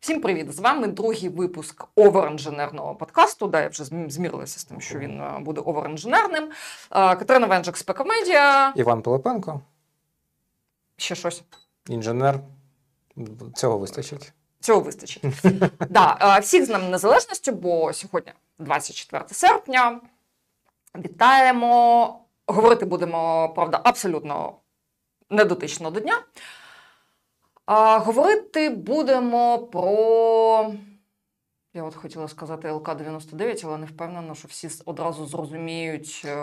Всім привіт! З вами другий випуск оверінженерного подкасту. Да, я вже змірилася з тим, що він е, буде оверінженерним. Е, Катерина Венжик, Спекомедіа. Іван Пилипенко, Ще щось. інженер. Цього вистачить. Цього вистачить. да, е, всіх з нами незалежністю, бо сьогодні 24 серпня. Вітаємо. Говорити будемо, правда, абсолютно недотично до дня. А, Говорити будемо про. Я от хотіла сказати ЛК-99, але не впевнена, що всі одразу зрозуміють е,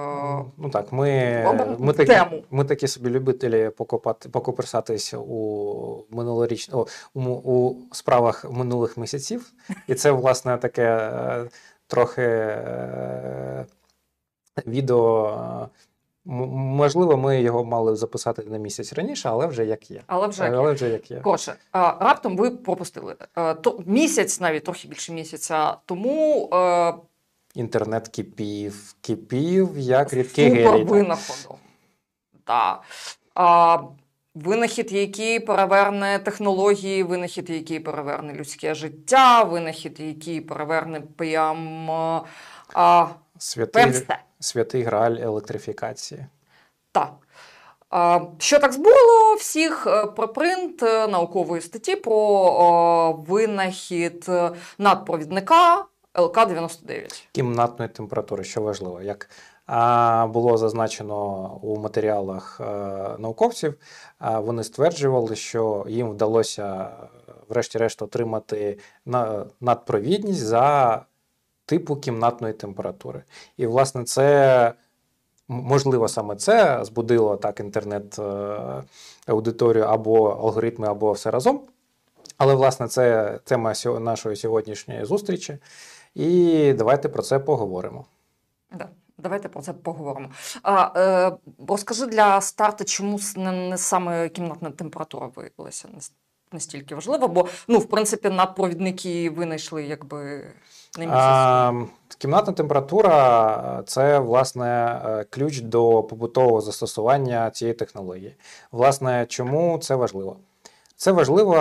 Ну так, ми, ми, такі, тему. ми такі собі любителі покопати, покоперсатись у минулоріч, о, у, у справах минулих місяців. І це, власне, таке е, трохи е, відео. Можливо, ми його мали записати на місяць раніше, але вже як є. але вже Але вже як є. Коротше, раптом ви пропустили. Е, То місяць, навіть трохи більше місяця тому е, Інтернет кипів, кипів, як рідкий супер гелій. винаходу. Да. А, винахід, який переверне технології, винахід, який переверне людське життя, винахід, який переверне прям, е, а, Святий. Святий грааль електрифікації. Так. Що так збуло всіх Е, про принт е, наукової статті про е, винахід надпровідника ЛК-99. кімнатної температури, що важливо, як було зазначено у матеріалах науковців, вони стверджували, що їм вдалося, врешті-решт, отримати надпровідність за типу кімнатної температури. І, власне, це. Можливо, саме це збудило так інтернет-аудиторію або алгоритми, або все разом. Але, власне, це тема нашої сьогоднішньої зустрічі. І давайте про це поговоримо. Да. Давайте про це поговоримо. А, е, розкажи для старту, чому не, саме кімнатна температура виявилася настільки важлива, бо ну, в принципі надпровідники винайшли якби не місяць. Кімнатна температура це власне е, ключ до побутового застосування цієї технології. Власне, чому це важливо? Це важливо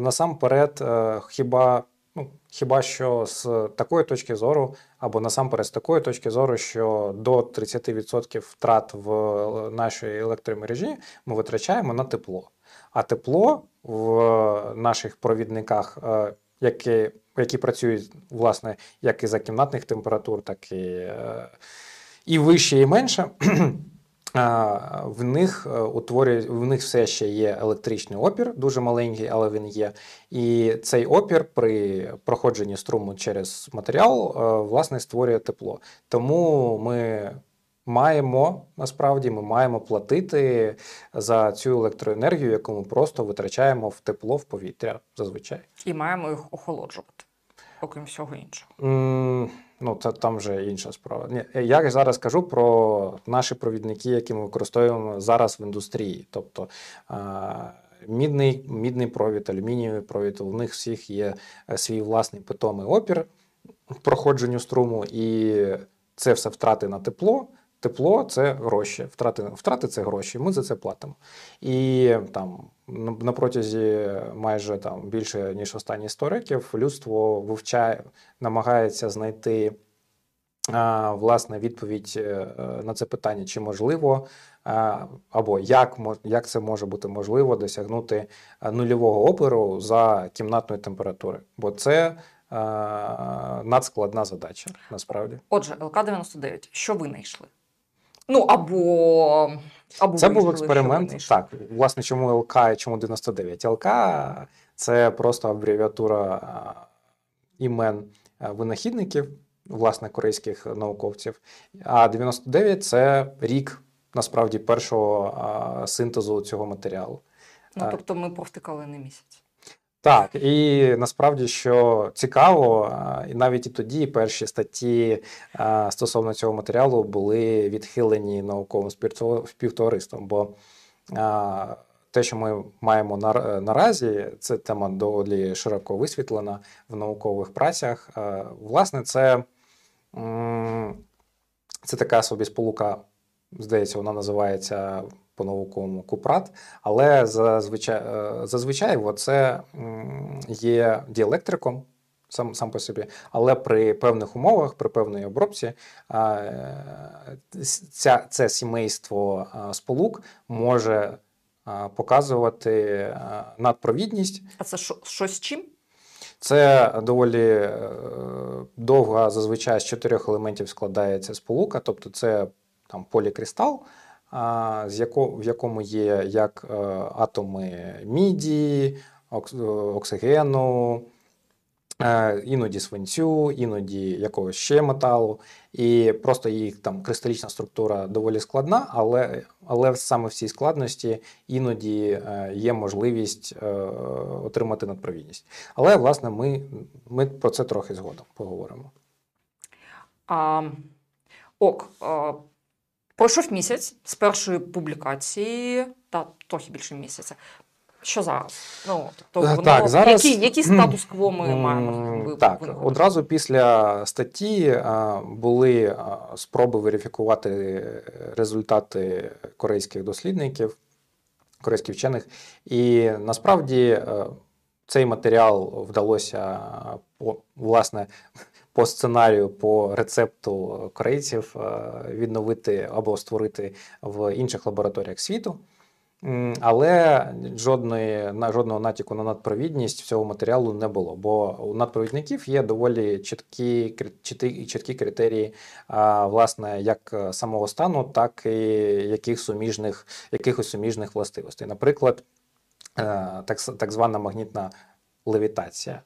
насамперед, е, хіба, ну, хіба що з такої точки зору, або насамперед з такої точки зору, що до 30% втрат в е, нашій електромережі ми витрачаємо на тепло. А тепло в наших провідниках, е, які, які працюють власне як і за кімнатних температур, так і, е, і вище, і менше. В них е, утворює, в них все ще є електричний опір, дуже маленький, але він є. І цей опір при проходженні струму через матеріал е, власне створює тепло. Тому ми маємо насправді ми маємо платити за цю електроенергію, яку ми просто витрачаємо в тепло в повітря зазвичай. І маємо їх охолоджувати, окрім всього іншого. М, Ну, це там вже інша справа. Ні, я зараз кажу про наші провідники, які ми використовуємо зараз в індустрії. Тобто а, мідний, мідний провід, алюмінієвий провід, у них всіх є е, свій власний питомий опір проходженню струму, і це все втрати на тепло. Тепло це гроші, втрати, втрати це гроші. Ми за це платимо. І там на протязі майже там більше ніж останні 100 років людство вивчає, намагається знайти власне відповідь е, на це питання, чи можливо або як, як це може бути можливо досягнути нульового опору за кімнатної температури, бо це надскладна задача насправді. Отже, ЛК-99, що винайшли? Ну, або. або Це був експеримент. Так, власне, чому ЛК і чому 99? ЛК це просто абревіатура імен винахідників, власне, корейських науковців. А 99 це рік насправді першого синтезу цього матеріалу. Ну, тобто ми провтикали не місяць. Так, і насправді, що цікаво, і навіть і тоді перші статті стосовно цього матеріалу були відхилені науковим співто- співтовариством, бо те, що ми маємо наразі, це тема доволі широко висвітлена в наукових працях. Власне, це, це така собі сполука, здається, вона називається по-науковому купрат, але зазвичай, е, зазвичай це є діелектриком сам сам по собі, але при певних умовах, при певній обробці, ця, це сімейство сполук може показувати надпровідність. А це що, щось чим? Це доволі е, довга, зазвичай з чотирьох елементів складається сполука, тобто це там полікристал, з в якому є як е, атоми міді, оксигену, Е, іноді свинцю, іноді якогось ще металу, і просто їх там кристалічна структура доволі складна, але але саме в цій складності іноді е, є можливість е, отримати надпровідність. Але власне ми, ми про це трохи згодом поговоримо. А, Ок. Пройшов місяць з першої публікації, та трохи більше місяця. Що зараз? Ну, тобто, воно, так, зараз... Який який статус-кво ми маємо? Так, винаходити? одразу після статті були спроби верифікувати результати корейських дослідників, корейських вчених. І насправді е, цей матеріал вдалося власне. По сценарію, по рецепту корейців е, відновити або створити в інших лабораторіях світу. Але жодної жодного натяку на надпровідність цього матеріалу не було. Бо у надпровідників є доволі чіткі чіткі критерії, власне, як самого стану, так і яких суміжних, якихось суміжних властивостей. Наприклад, е, так, так звана магнітна левітація.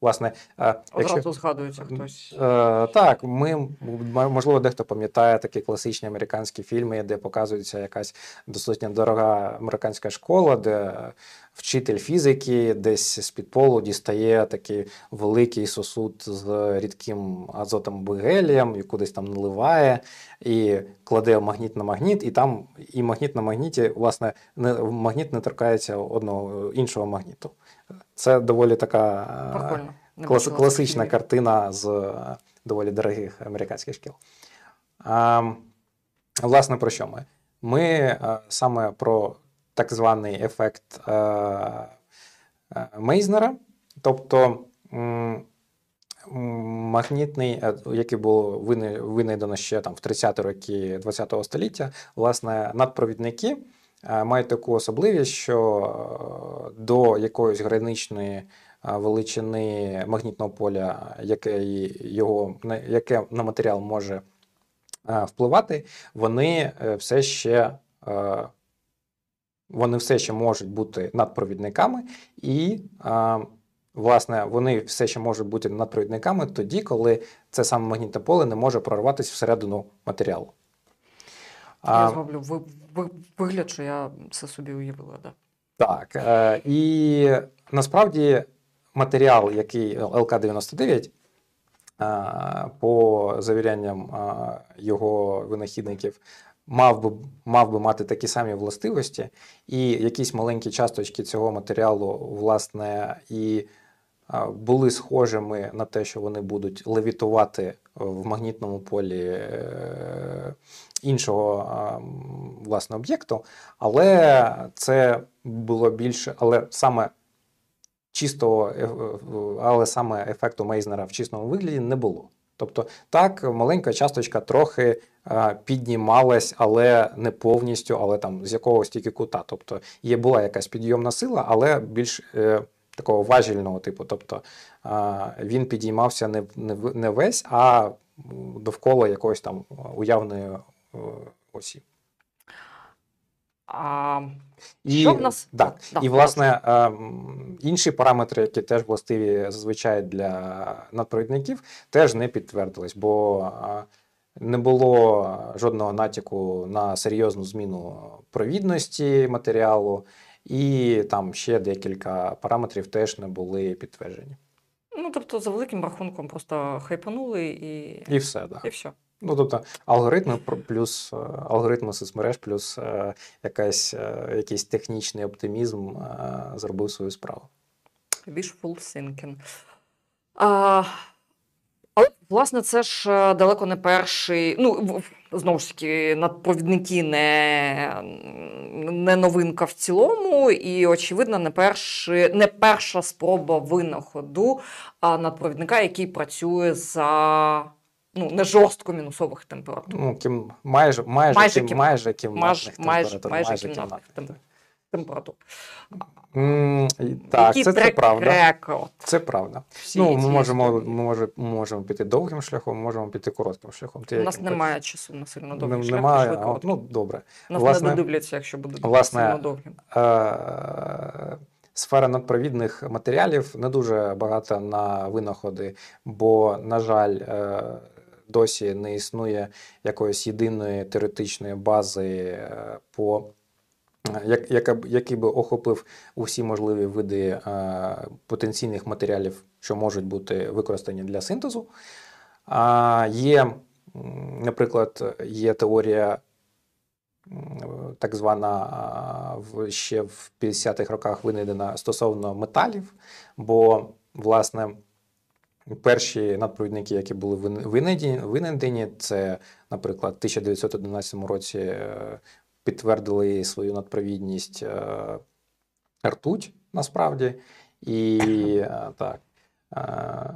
Власне, е, Одразу якщо... згадується хтось. Е, так, ми можливо, дехто пам'ятає такі класичні американські фільми, де показується якась достатньо дорога американська школа, де вчитель фізики десь з під полу дістає такий великий сосуд з рідким азотом гелієм, і кудись там наливає, і кладе магніт на магніт, і там і магніт на магніті, власне, не магніт не торкається одного іншого магніту. Це доволі така клас, класична картина з е, доволі дорогих американських шкіл. А, Власне, про що ми? Ми е, саме про так званий ефект е, Мейзнера, тобто магнітний, який було винайдено ще там в 30-ті роки ХХ століття, власне, надпровідники. Е, мають таку особливість, що е, до якоїсь граничної е, величини магнітного поля, яке його яке на матеріал може впливати, вони все ще вони все ще можуть бути надпровідниками, і, власне, вони все ще можуть бути надпровідниками тоді, коли це саме магнітне поле не може прорватися всередину матеріалу. Я зроблю вигляд, що я це собі уявила. Да. Так. Е, І насправді матеріал, який ЛК-99, е, по завірянням е, його винахідників, мав би мав би мати такі самі властивості, і якісь маленькі часточки цього матеріалу, власне, і е, були схожими на те, що вони будуть левітувати в магнітному полі е, іншого власне об'єкту, але це було більше, але саме чистого, е, але саме ефекту Мейзнера в чистому вигляді не було. Тобто так, маленька часточка трохи піднімалась, але не повністю, але там з якогось тільки кута. Тобто є була якась підйомна сила, але більш е, такого важільного типу. Тобто е, він підіймався не, не, не весь, а довкола якоїсь там уявної Е, осіб. А і, що в нас так, да, і власне е, інші параметри, які теж властиві зазвичай для надпровідників, теж не підтвердились, бо не було жодного натяку на серйозну зміну провідності матеріалу, і там ще декілька параметрів теж не були підтверджені. Ну тобто, за великим рахунком, просто хайпанули і і все, да. і все. Ну, тобто, алгоритми плюс е, алгоритми соцмереж, плюс е, якась, е, якийсь технічний оптимізм зробив свою справу. Wishful thinking. А, Але власне це ж далеко не перший. Ну знову ж таки, надпровідники не, не новинка в цілому, і очевидно, не перший, не перша спроба винаходу надпровідника, який працює за ну не жорстко мінусових температур. Ну, кім, майже, майже, Майже кім, майже кімнатних Майже, майже, температур. майже кімнатних кімнатних. тем- температур. М, і- Так, це, це правда. рекорд Це правда. всієї Ну, ми можемо, ми може, можемо піти довгим шляхом, можемо піти коротким шляхом. Ти У нас немає часу на сильно довгий шлях. Немає, а, ну добре. Нас власне- не додивляться, якщо буде власне, сильно довгим. Е, Сфера надпровідних матеріалів не дуже багата на винаходи, бо, на жаль, е, досі не існує якоїсь єдиної теоретичної бази, е, по е, як, яка який би охопив усі можливі види е, потенційних матеріалів, що можуть бути використані для синтезу. А є, наприклад, є теорія так звана ще в 50-х роках винайдена стосовно металів, бо власне перші надпровідники, які були вин- винайдені, це, наприклад, в 1911 році е, підтвердили свою надпровідність е, ртуть насправді, і е, так,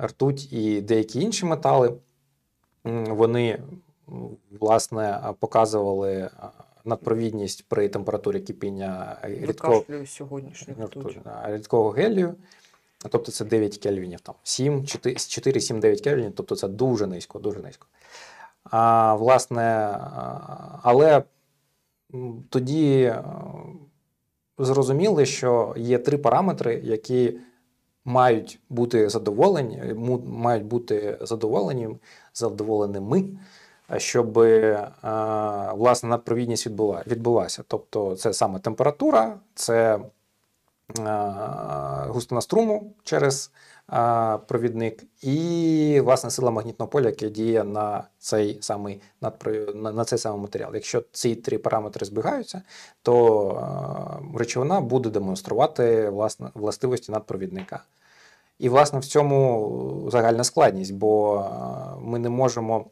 ртуть і деякі інші метали. Вони власне показували надпровідність при температурі кипіння рідкого, ртуть. да, рідкого гелію. Тобто це 9 кельвінів, там 7, 4, 4 7, 9 кельвінів, тобто це дуже низько, дуже низько. А, власне, але тоді зрозуміли, що є три параметри, які мають бути задоволені, мають бути задоволені, задоволеними, щоб е, власне надпровідність відбула, відбулася. Тобто, це саме температура, це е, густина струму через е, провідник, і власне сила магнітного поля, яке діє на цей самий на, цей самий матеріал. Якщо ці три параметри збігаються, то е, речовина буде демонструвати власне властивості надпровідника. І, власне, в цьому загальна складність, бо е, ми не можемо,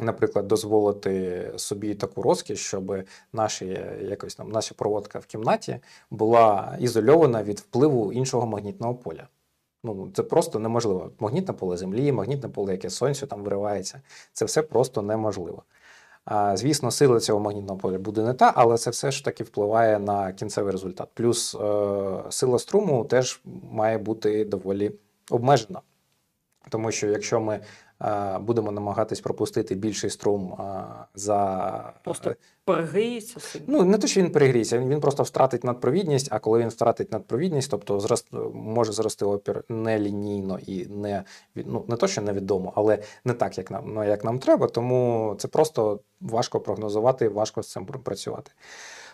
наприклад, дозволити собі таку розкіш, щоб наші, якось там, наша проводка в кімнаті була ізольована від впливу іншого магнітного поля. Ну, це просто неможливо. Магнітне поле Землі, магнітне поле, яке сонцю там виривається, це все просто неможливо. А, звісно, сила цього магнітного поля буде не та, але це все ж таки впливає на кінцевий результат. Плюс е, сила струму теж має бути доволі обмежена. Тому що якщо ми е, будемо намагатись пропустити більший струм е, за Просто перегріється. Ну, не те, що він перегріється, він, просто втратить надпровідність, а коли він втратить надпровідність, тобто зрост, може зрости опір не лінійно і не, ну, не то, що невідомо, але не так, як нам, ну, як нам треба, тому це просто важко прогнозувати, важко з цим пр- працювати.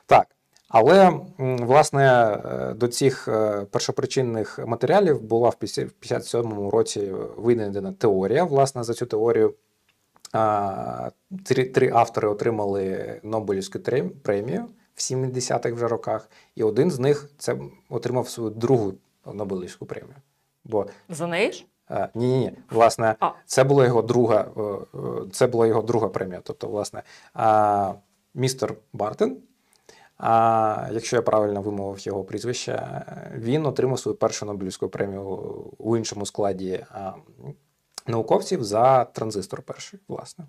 Так. Але власне е, до цих е, першопричинних матеріалів була в 57-му році винайдена теорія. Власне, за цю теорію Три, три автори отримали Нобелівську премію в 70-х вже роках, і один з них це отримав свою другу Нобелівську премію. Бо За неї ж? ні, ні, ні, власне, А. це була його друга, е, це була його друга премія. Тобто, власне, містер Бартен. А якщо я правильно вимовив його прізвище, він отримав свою першу Нобелівську премію у іншому складі а, науковців за транзистор перший, власне.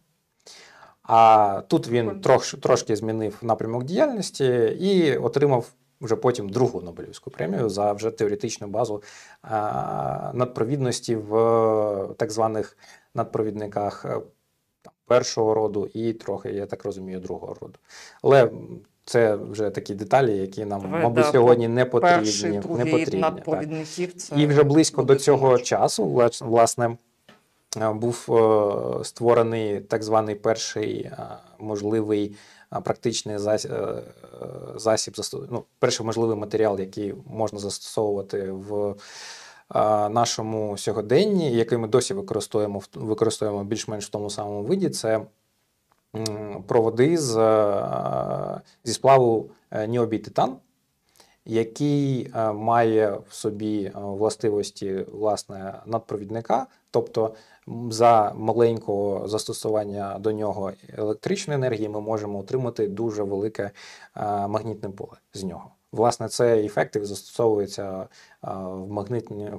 А тут він трош, трошки змінив напрямок діяльності і отримав вже потім другу Нобелівську премію за вже теоретичну базу а, надпровідності в так званих надпровідниках е, першого роду і трохи, я так розумію, другого роду. Але це вже такі деталі, які нам, Давай, мабуть, да, сьогодні не потрібні. Перший, не другий потрібні так. Це І вже близько до цього тумач. часу, влас- власне, е, був е, створений так званий перший е, можливий практичний засіб, ну, перший можливий матеріал, який можна застосовувати в нашому сьогоденні, який ми досі використовуємо, використовуємо більш-менш в тому самому виді, це проводи з, е, зі сплаву е, ніобій титан. який е, має в собі е, властивості власне надпровідника, тобто за маленького застосування до нього електричної енергії ми можемо отримати дуже велике е, магнітне поле з нього. Власне, цей ефект застосовується е, в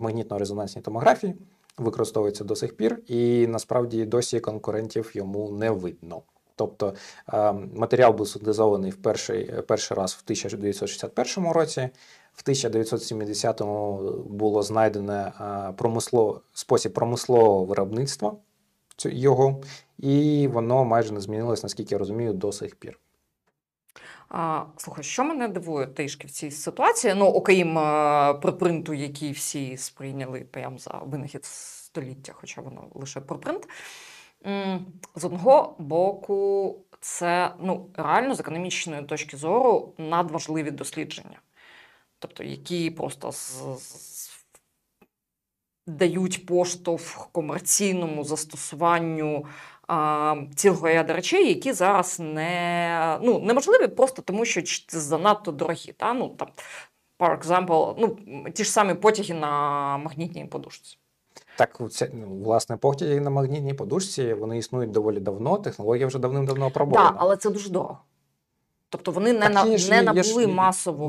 магнітно-резонансній томографії, використовується до сих пір, і насправді досі конкурентів йому не видно. Тобто е, матеріал був синтезований в перший, перший раз в 1961 році. В 1970-му було знайдено е, промисло, спосіб промислового виробництва його, і воно майже не змінилось, наскільки я розумію, до сих пір. А, слухай, що мене дивує трішки в цій ситуації, ну, окрім е, припринту, який всі сприйняли прямо за винахід століття, хоча воно лише припринт. З одного боку, це ну, реально з економічної точки зору надважливі дослідження, тобто які просто з, з- дають поштовх комерційному застосуванню а, цілого ряду речей, які зараз не, ну, неможливі просто тому, що занадто дорогі. Та? Ну, там, for example, ну, ті ж самі потяги на магнітній подушці. Так, це, ну, власне, потяги на магнітній подушці вони існують доволі давно. Технологія вже давним-давно опробована. Так, але це дуже дорого. Тобто вони не, Так на, ж- не набули ж- масового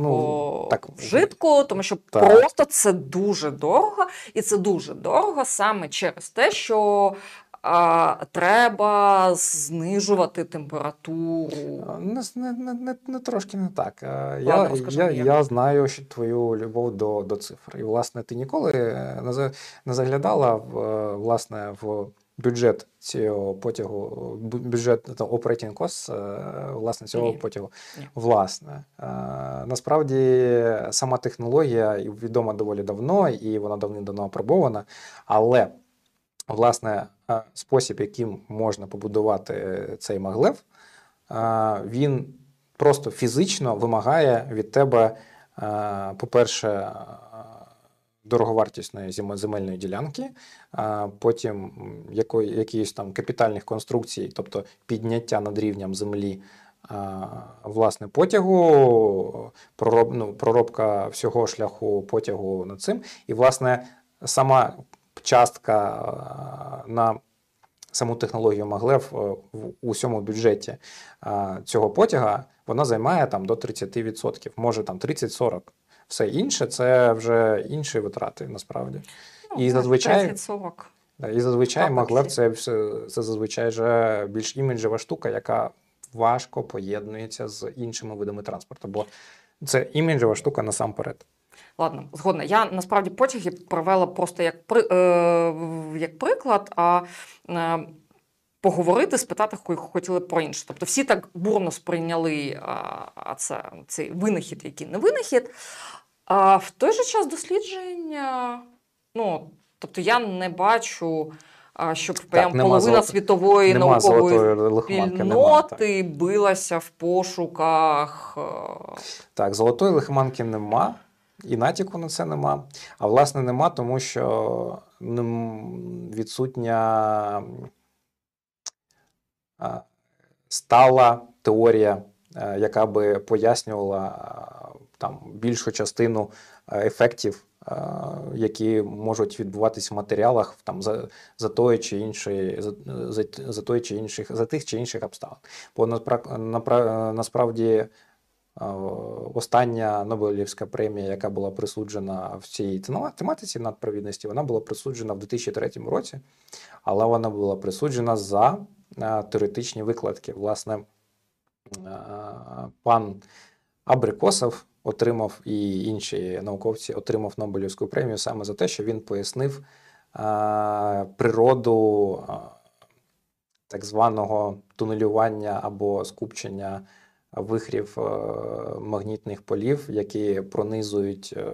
ну, так, вжитку, тому що так. просто це дуже дорого, і це дуже дорого саме через те, що а, треба знижувати температуру. Не, не, не, не, не трошки не так. Е, Ладно, Я, розкажи я, мені, я знаю що твою любов до, до цифр. І, власне, ти ніколи е, не, заглядала в, е, власне, в бюджет цього потягу, бюджет там, operating cost, е, власне, цього Ні. потягу. Ні. Власне, е, насправді сама технологія відома доволі давно, і вона давним-давно опробована, але власне е, спосіб, яким можна побудувати цей маглев, е, він просто фізично вимагає від тебе, е, по-перше, е, дороговартісної земельної ділянки, потім якої, якісь там капітальних конструкцій, тобто підняття над рівнем землі. Власне, потягу, ну, проробка всього шляху потягу над цим. І, власне, сама частка на саму технологію Маглев е, в усьому бюджеті цього потяга вона займає там до 30%, може там 30-40%. Все інше це вже інші витрати насправді. Ну, І зазвичай- 30-40. І зазвичай Так, Маглев це, все- це зазвичай вже більш іміджева штука, яка важко поєднується з іншими видами транспорту, бо це іміджева штука насамперед. Ладно, згодна. Я насправді потяги привела просто як, при, е, як приклад, а е, поговорити, спитати хо- хотіли про інше. Тобто всі так бурно сприйняли а, це, цей винахід, який не винахід. А в той же час дослідження, ну, тобто я не бачу, щоб прям половина золото- світової наукової спільноти билася в пошуках. е, так, золотої лихоманки нема, і натяку на це нема. А власне нема, тому що відсутня стала теорія, е, яка би пояснювала там більшу частину е, ефектів, е, які можуть відбуватись в матеріалах там за, за тої чи іншої, за, за, за чи інших, за тих чи інших обставин. Бо напра- насправді е, остання Нобелівська премія, яка була присуджена в цій тематиці надпровідності, вона була присуджена в 2003 році, але вона була присуджена за е, теоретичні викладки. Власне, е, пан Абрикосов отримав і інші науковці отримав Нобелівську премію саме за те, що він пояснив е, природу так званого тунелювання або скупчення вихрів е, магнітних полів, які пронизують е,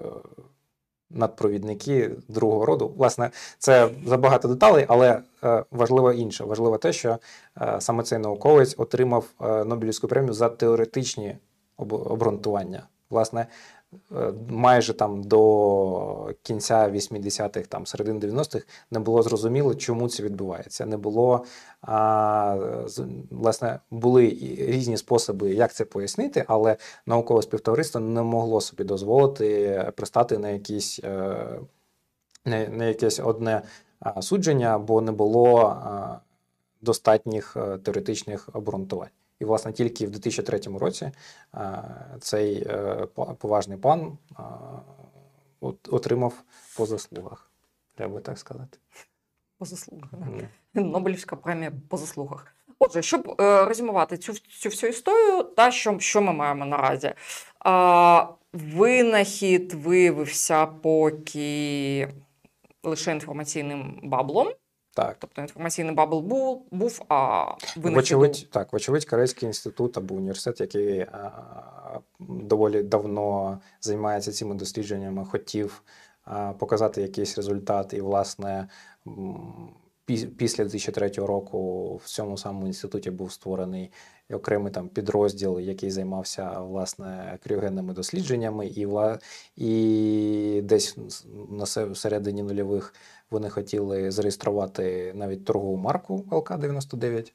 надпровідники другого роду. Власне, це забагато деталей, але е, важливо інше. Важливо те, що саме цей науковець отримав Нобелівську премію за теоретичні обґрунтування. Власне, майже там до кінця 80-х, там середини 90-х не було зрозуміло, чому це відбувається. Не було а, власне були різні способи, як це пояснити, але наукове співтовариство не могло собі дозволити пристати на якісь. е, не якесь одне судження, бо не було достатніх е, теоретичних обґрунтувань. І, власне, тільки в 2003 році цей е, поважний пан отримав по заслугах, треба би так сказати. По заслугах. М. Нобелівська премія по заслугах. Отже, щоб е, резюмувати цю, цю всю історію, та що, що ми маємо наразі? А, винахід виявився поки лише інформаційним баблом. Так. Тобто інформаційний бабл був, був а ви Вочевидь, так, вочевидь, Корейський інститут або університет, який а, доволі давно займається цими дослідженнями, хотів а, показати якийсь результат, і, власне, після 2003 року в цьому самому інституті був створений окремий там підрозділ, який займався власне кріогенними дослідженнями, і, вла... і десь на середині нульових вони хотіли зареєструвати навіть торгову марку ЛК-99.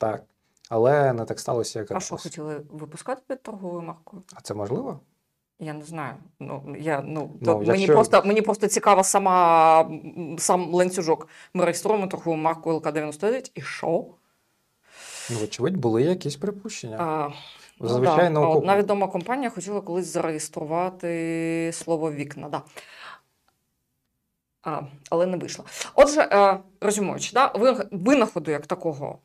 Так. Але не так сталося, як А що хотіли випускати під торговою маркою? А це можливо? Я не знаю. Ну я ну, Ну, то мені просто мені просто цікава сама сам ланцюжок. Ми реєструємо торгову марку ЛК-99 і що? Ну, вочевидь, були якісь припущення. А, ну, да. Одна відома компанія хотіла колись зареєструвати слово вікна. Да. А, але не вийшло. Отже, е, резюмуючи, да, винаходу як такого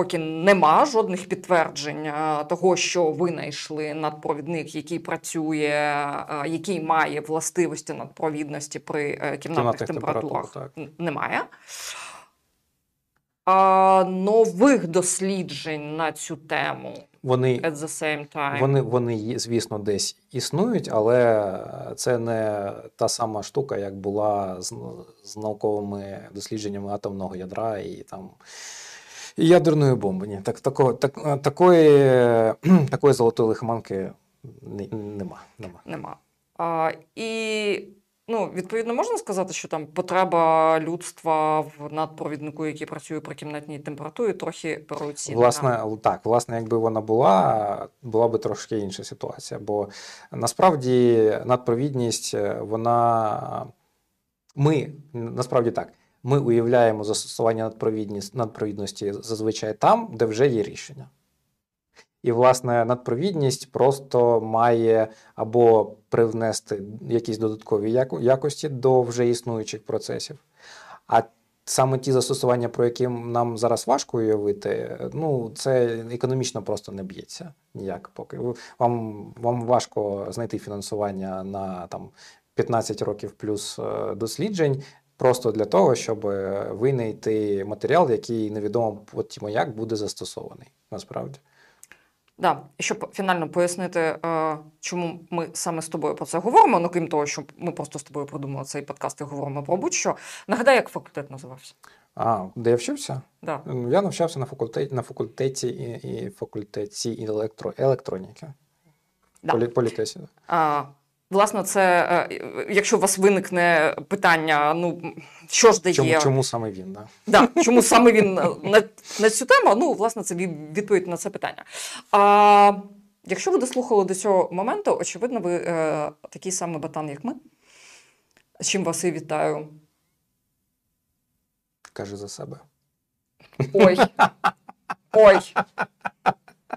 поки нема жодних підтверджень е, того, що винайшли надпровідник, який працює, е, який має властивості надпровідності при е, кімнатних Кімнатних температурах. Немає. А нових досліджень на цю тему Вони, at the same time. вони, вони, звісно, десь існують, але це не та сама штука, як була з, з науковими дослідженнями атомного ядра і там. Ядерної бомби. Ні, так, тако, так, такої, такої золотої лихоманки не- нема. нема. Нема. А, і ну, відповідно можна сказати, що там потреба людства в надпровіднику, який працює при кімнатній температурі, трохи переоцінена. Власне, так, власне, якби вона була, була би трошки інша ситуація. Бо насправді надпровідність, е, вона. Ми насправді так. Ми уявляємо застосування надпровідності зазвичай там, де вже є рішення. І, власне, надпровідність просто має або привнести якісь додаткові якості до вже існуючих процесів. А саме ті застосування, про які нам зараз важко уявити, ну це економічно просто не б'ється ніяк. Поки вам, вам важко знайти фінансування на там 15 років плюс е, досліджень. Просто для того, щоб е, винайти матеріал, який невідомо потім як буде застосований, насправді. Да. І щоб фінально пояснити, е, чому ми саме з тобою про це говоримо, ну крім того, що ми просто з тобою придумали цей подкаст і говоримо про будь-що. Нагадай, як факультет називався. А, де я вчився? Да. Ну, Я навчався на факультеті на факультеті і, і факультеті електро, електроніки. Да. Полі, політесі. А, власне, це е, якщо у вас виникне питання, ну що ж дає Чому, чому саме він? Да? Да, чому саме він на, на цю тему? Ну, власне, це відповідь на це питання. А, якщо ви дослухали до цього моменту, очевидно, ви е, такий самий батан, як ми. З чим вас і вітаю. Каже за себе. Ой. Ой.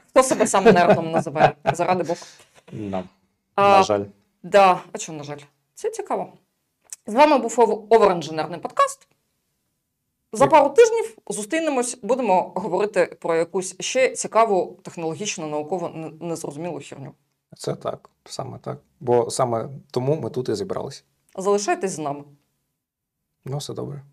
Хто себе сам нервним називає? Заради Бога. А, На жаль. Да, а чому, на жаль? Це цікаво. З вами був Ов- Оверінженерний подкаст. За пару тижнів зустрінемось, будемо говорити про якусь ще цікаву технологічно науково незрозумілу херню. Це так, саме так. Бо саме тому ми тут і зібралися. Залишайтесь з нами. Ну, все добре.